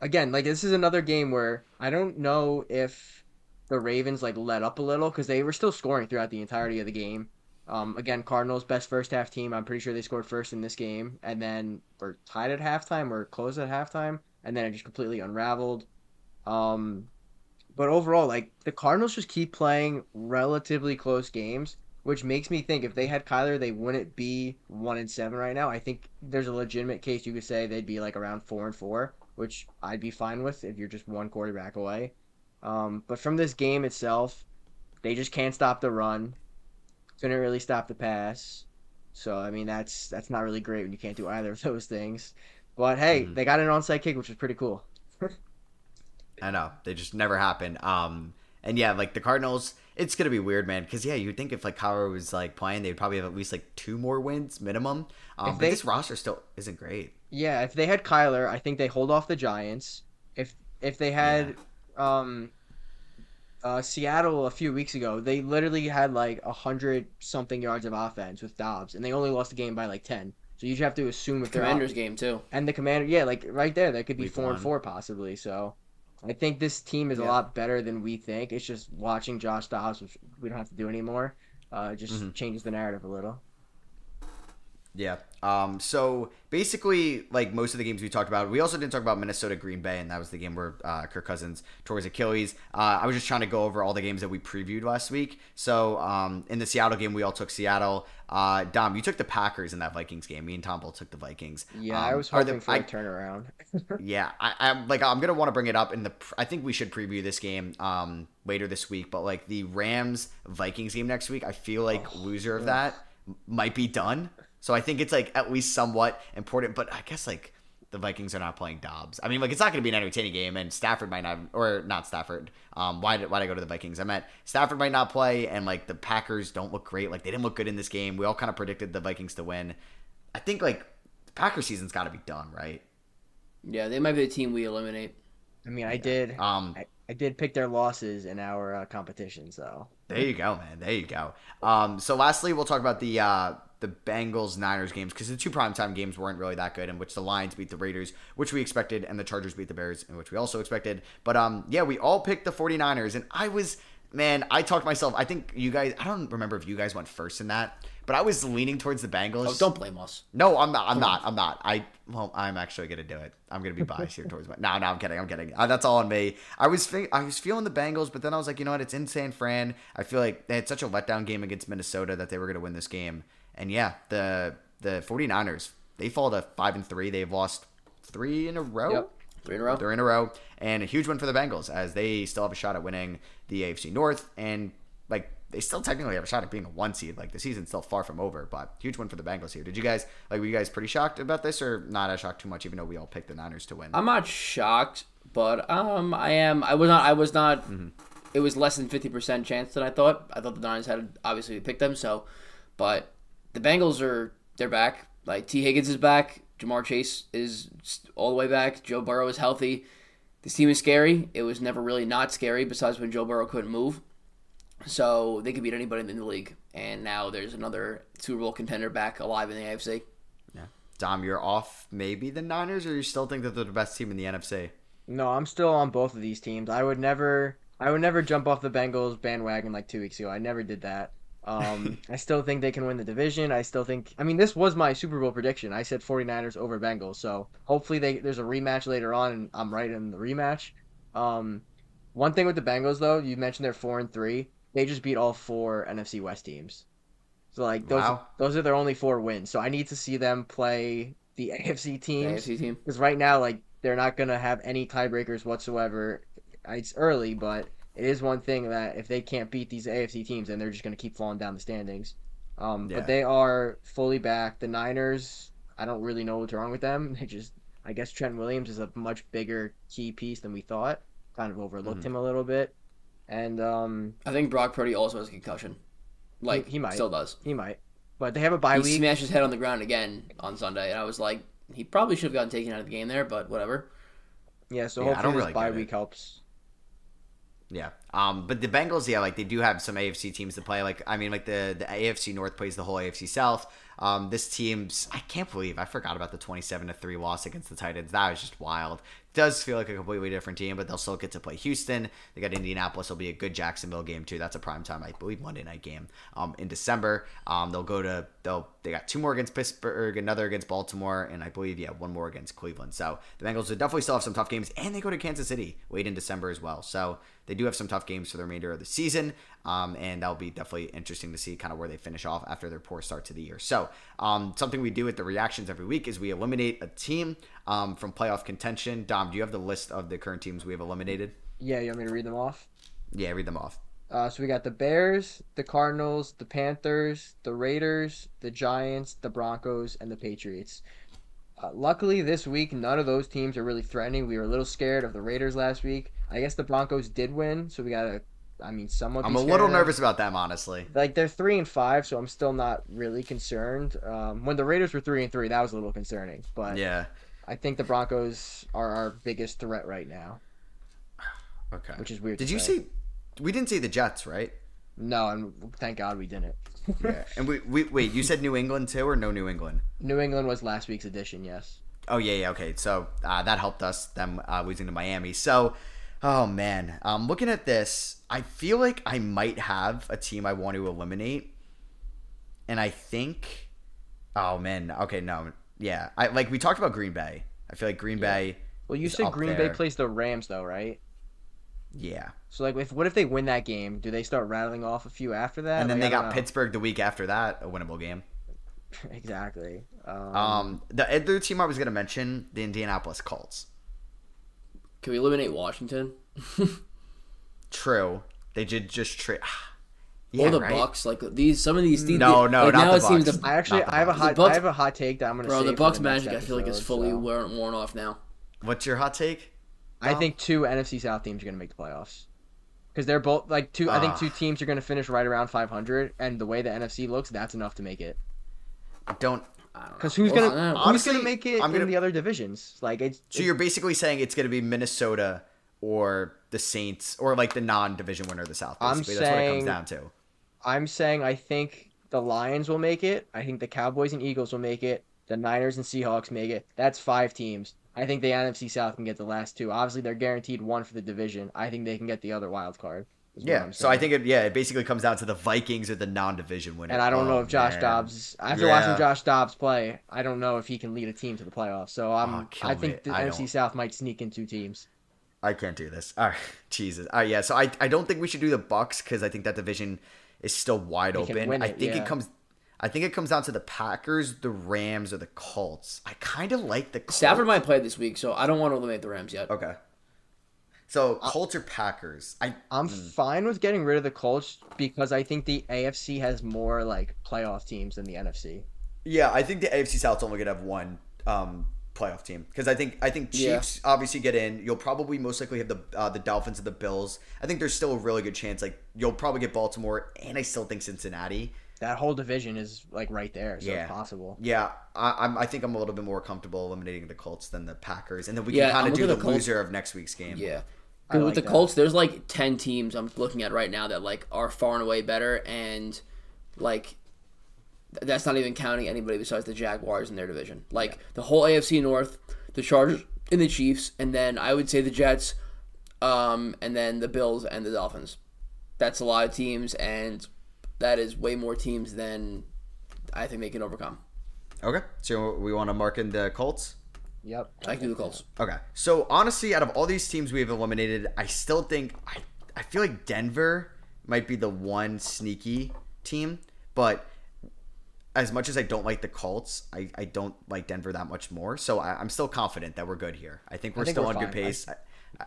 again, like this is another game where I don't know if the Ravens like let up a little because they were still scoring throughout the entirety of the game. Um, again, Cardinals best first half team. I'm pretty sure they scored first in this game, and then were tied at halftime or close at halftime, and then it just completely unraveled. Um, but overall, like the Cardinals just keep playing relatively close games, which makes me think if they had Kyler, they wouldn't be one and seven right now. I think there's a legitimate case you could say they'd be like around four and four, which I'd be fine with if you're just one quarterback away. Um, but from this game itself, they just can't stop the run. Couldn't really stop the pass. So I mean that's that's not really great when you can't do either of those things. But hey, Mhm. they got an onside kick, which was pretty cool. I know they just never happen. Um, and yeah, like the Cardinals, it's gonna be weird, man. Because yeah, you'd think if like Kyler was like playing, they'd probably have at least like two more wins minimum. Um, If but this roster still isn't great. Yeah, if they had Kyler, I think they hold off the Giants. If if they had um uh Seattle a few weeks ago, they literally had like a hundred something yards of offense with Dobbs, and they only lost the game by like ten. So you just have to assume if they're Commanders game too. and the commander, yeah, like right there, that could be Week four one. and four possibly. So I think this team is a lot better than we think. It's just watching Josh Dobbs, which we don't have to do anymore. Uh, just Mhm. changes the narrative a little. Yeah. Um, so basically, like most of the games we talked about, we also didn't talk about Minnesota Green Bay, and that was the game where uh, Kirk Cousins tore his Achilles. Uh, I was just trying to go over all the games that we previewed last week. So um, in the Seattle game, we all took Seattle. Uh, Dom, you took the Packers in that Vikings game. Me and Tom both took the Vikings. Yeah, I Um, was are the- hoping for I- a turnaround. yeah, I, I'm like I'm gonna want to bring it up in the. I think we should preview this game um later this week. But like the Rams Vikings game next week, I feel like Oh, loser of that might be done. So I think it's like at least somewhat important. But I guess like the Vikings are not playing Dobbs. I mean, like it's not gonna be an entertaining game, and Stafford might not, or not Stafford. Um, why did why did I go to the Vikings? I meant Stafford might not play, and like the Packers don't look great. Like they didn't look good in this game. We all kind of predicted the Vikings to win. I think like the Packers season's got to be done, right? Yeah, they might be the team we eliminate. I mean, I did. Um, I, I did pick their losses in our uh, competition, so There you go, man. There you go. Um, so lastly, we'll talk about the uh, the Bengals Niners games because the two primetime games weren't really that good, in which the Lions beat the Raiders, which we expected, and the Chargers beat the Bears, in which we also expected. But um, yeah, we all picked the 49ers, and I was man, I talked myself. I think you guys. I don't remember if you guys went first in that, but I was leaning towards the Bengals. Oh, don't blame us. No, I'm not. I'm not. I'm not. I well, I'm actually gonna do it. I'm gonna be biased here towards my. No, no, I'm kidding. I'm kidding. Uh, that's all on me. I was fe- I was feeling the Bengals, but then I was like, you know what? It's in San Fran. I feel like they had such a letdown game against Minnesota that they were gonna win this game. And yeah, the the 49ers they fall to five and three. They've lost three in a row. Yep. Three in a row. They're in a row, and a huge win for the Bengals as they still have a shot at winning the AFC North, and like they still technically have a shot at being a one seed. Like the season's still far from over, but huge win for the Bengals here. Did you guys like? Were you guys pretty shocked about this, or not as shocked too much? Even though we all picked the Niners to win. I'm not shocked, but um, I am. I was not. I was not. It was less than fifty percent chance than I thought. I thought the Niners had obviously picked them. So, but the Bengals are they're back. Like Tee Higgins is back. Ja'Marr Chase is all the way back. Joe Burrow is healthy. This team is scary. It was never really not scary, besides when Joe Burrow couldn't move. So they could beat anybody in the league. And now there's another Super Bowl contender back alive in the AFC. yeah. Dom, you're off. Maybe the Niners, or you still think that they're the best team in the NFC? No, I'm still on both of these teams. I would never I would never jump off the Bengals bandwagon like 2 weeks ago. I never did that. Um, I still think they can win the division. I still think I mean this was my Super Bowl prediction. I said 49ers over Bengals. So, hopefully they there's a rematch later on and I'm right in the rematch. Um, one thing with the Bengals though, you mentioned they're 4 and 3. They just beat all four NFC West teams. So like those Wow. those are their only four wins. So I need to see them play the AFC The teams AFC team. because right now, like, they're not gonna have any tiebreakers whatsoever. It's early, but it is one thing that if they can't beat these AFC teams, then they're just gonna keep falling down the standings. Um, Yeah. but they are fully back. The Niners, I don't really know what's wrong with them. They just, I guess Trent Williams is a much bigger key piece than we thought. Kind of overlooked Mhm. him a little bit, and um, I think Brock Purdy also has a concussion. Like He- he might. still does. he might. But they have a bye he week. He smashed his head on the ground again on Sunday, and I was like, he probably should have gotten taken out of the game there, but whatever. yeah, so Yeah, I hopefully don't this really bye get it. week helps. Yeah. Um, but the Bengals, yeah, like they do have some AFC teams to play. Like I mean, like the the AFC North plays the whole AFC South. Um, this team's I can't believe I forgot about the twenty seven to three loss against the Titans. That was just wild. Does feel like a completely different team, but they'll still get to play Houston. They got Indianapolis. Will be a good Jacksonville game too. That's a prime time, I believe, Monday night game. Um, in December. Um, they'll go to they'll they got two more against Pittsburgh, another against Baltimore, and I believe yeah one more against Cleveland. So the Bengals will definitely still have some tough games, and they go to Kansas City late in December as well. So they do have some tough games for the remainder of the season, um, and that'll be definitely interesting to see kind of where they finish off after their poor start to the year. So um, something we do with the reactions every week is we eliminate a team um, from playoff contention. Dom, do you have the list of the current teams we have eliminated? Yeah, you want me to read them off? Yeah, read them off. Uh, so we got the Bears, the Cardinals, the Panthers, the Raiders, the Giants, the Broncos, and the Patriots. Uh, luckily, this week, none of those teams are really threatening. We were a little scared of the Raiders last week. I guess the Broncos did win, so we gotta, I mean, somewhat. I'm a little nervous about them, honestly. Like they're three and five, so I'm still not really concerned. Um, when the Raiders were three and three, that was a little concerning. But Yeah. I think the Broncos are our biggest threat right now, Okay. which is weird. Did you say. see? We didn't see the Jets, right? No, and thank God we didn't. Yeah. and we, we wait. You said New England too, or no New England? New England was last week's edition. Yes. Oh yeah, yeah. Okay, so uh, that helped us them uh, losing to Miami. So, oh man, um, looking at this, I feel like I might have a team I want to eliminate, and I think, oh man, okay, no, yeah, I like we talked about Green Bay. I feel like Green Bay, Well, you is said up Green there. Bay plays the Rams though, right? yeah, So like, if what if they win that game? Do they start rattling off a few after that? and then Like, they got know. Pittsburgh the week after that, a winnable game. exactly. Um, Um, the other team I was gonna mention, the Indianapolis Colts. Can we eliminate Washington? True, they did just trade. Yeah, or the right? Bucs? Like these, some of these. these No, no, like, not now the it seems Bucs. the I actually, the I have a hot, Bucs- I have a hot take that I'm gonna. Say. Bro. The Bucs next magic. I feel like is fully so- worn, worn off now. What's your hot take? I think two NFC South teams are gonna make the playoffs. Because they're both like two. I think Ah. two teams are gonna finish right around 500, and the way the NFC looks, that's enough to make it. Don't. I don't. Because who's Well, gonna uh, who's honestly, gonna make it I'm gonna- in the other divisions? Like it's. So you're basically saying it's going to be Minnesota or the Saints or like the non-division winner of the South. I'm Basically, that's what it comes down to. I'm saying I think the Lions will make it. I think the Cowboys and Eagles will make it. The Niners and Seahawks make it. That's five teams. I think the NFC South can get the last two. Obviously, they're guaranteed one for the division. I think they can get the other wild card. Yeah. So I think it. Yeah, it basically comes down to the Vikings or the non-division winner. And I don't know Oh, if Josh man. Dobbs, after Yeah. watching Josh Dobbs play, I don't know if he can lead a team to the playoffs. So I'm, Oh, I think the I NFC don't- South might sneak in two teams. I can't do this. All right, Jesus. All right, yeah. So I, I don't think we should do the Bucs because I think that division is still wide They open. win I it, think yeah. it comes. I think it comes down to the Packers, the Rams, or the Colts. I kind of like the Colts. Stafford might play this week, so I don't want to eliminate the Rams yet. Okay. So Colts or Packers? I I'm Mm. fine with getting rid of the Colts because I think the AFC has more like playoff teams than the NFC. yeah, I think the AFC South's only gonna have one um, playoff team because I think I think Yeah. Chiefs obviously get in. You'll probably most likely have the uh, the Dolphins and the Bills. I think there's still a really good chance like you'll probably get Baltimore, and I still think Cincinnati. That whole division is like right there, so Yeah. it's possible. Yeah, I, I'm. I think I'm a little bit more comfortable eliminating the Colts than the Packers, and then we Yeah, can kind of do the the loser of next week's game. Yeah. I Because with the that. Colts, there's like ten teams I'm looking at right now that like are far and away better, and like th- that's not even counting anybody besides the Jaguars in their division. Like the whole AFC North, the Chargers and the Chiefs, and then I would say the Jets, um, and then the Bills and the Dolphins. That's a lot of teams, and that is way more teams than I think they can overcome. Okay, so we want to mark in the Colts. Yep. I can do the Colts. Okay. So honestly, out of all these teams we've eliminated, I still think I I feel like Denver might be the one sneaky team, but as much as I don't like the Colts, I, I don't like Denver that much more. So I, I'm still confident that we're good here. I think we're think still we're on good fine. I- pace. I, I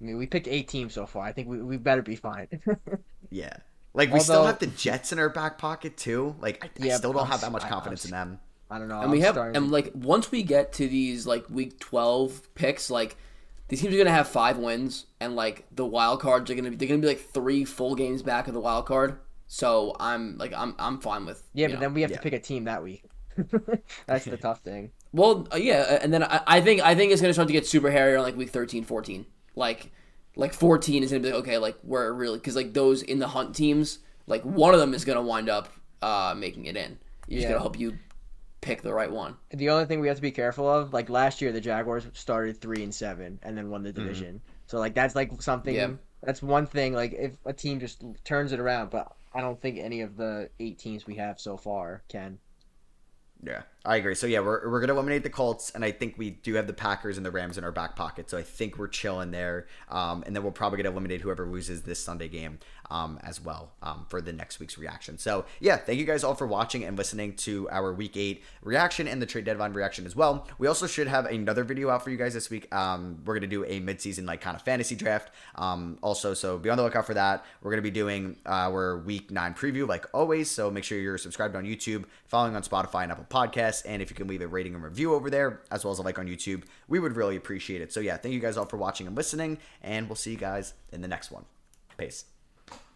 mean, we picked eight teams so far. I think we, we better be fine. yeah. Like we still have the Jets in our back pocket too. Like I, I Yeah, still don't have that much confidence I'm in them. I don't know. and we I'm have starting and like once we get to these like week 12 picks like these teams are gonna have five wins and like the wild cards are gonna be they're gonna be like three full games back of the wild card so i'm like i'm i'm fine with yeah, but know. then we have yeah. to pick a team that week. That's the tough thing. well uh, yeah and then I, I think i think it's gonna start to get super hairy on like week 13 14 like like 14 is gonna be like okay like we're really because like those in the hunt teams like one of them is gonna wind up uh making it in you just Yeah. gotta hope you pick the right one The only thing we have to be careful of, like last year, the Jaguars started three and seven and then won the division. So like that's like something. Yeah. That's one thing. Like if a team just turns it around, but I don't think any of the eight teams we have so far can. Yeah, I agree. So yeah, we're we're gonna eliminate the Colts, and I think we do have the Packers and the Rams in our back pocket. So I think we're chilling there. Um, and then we'll probably get eliminated whoever loses this Sunday game um, as well um, for the next week's reaction. So yeah, thank you guys all for watching and listening to our Week Eight reaction and the trade deadline reaction as well. We also should have another video out for you guys this week. Um, we're gonna do a midseason like kind of fantasy draft. Um, also, so be on the lookout for that. We're gonna be doing our Week Nine preview like always. So make sure you're subscribed on YouTube, following on Spotify and Apple Podcasts, and if you can leave a rating and review over there as well as a like on YouTube, we would really appreciate it. So yeah, thank you guys all for watching and listening, and we'll see you guys in the next one. Peace.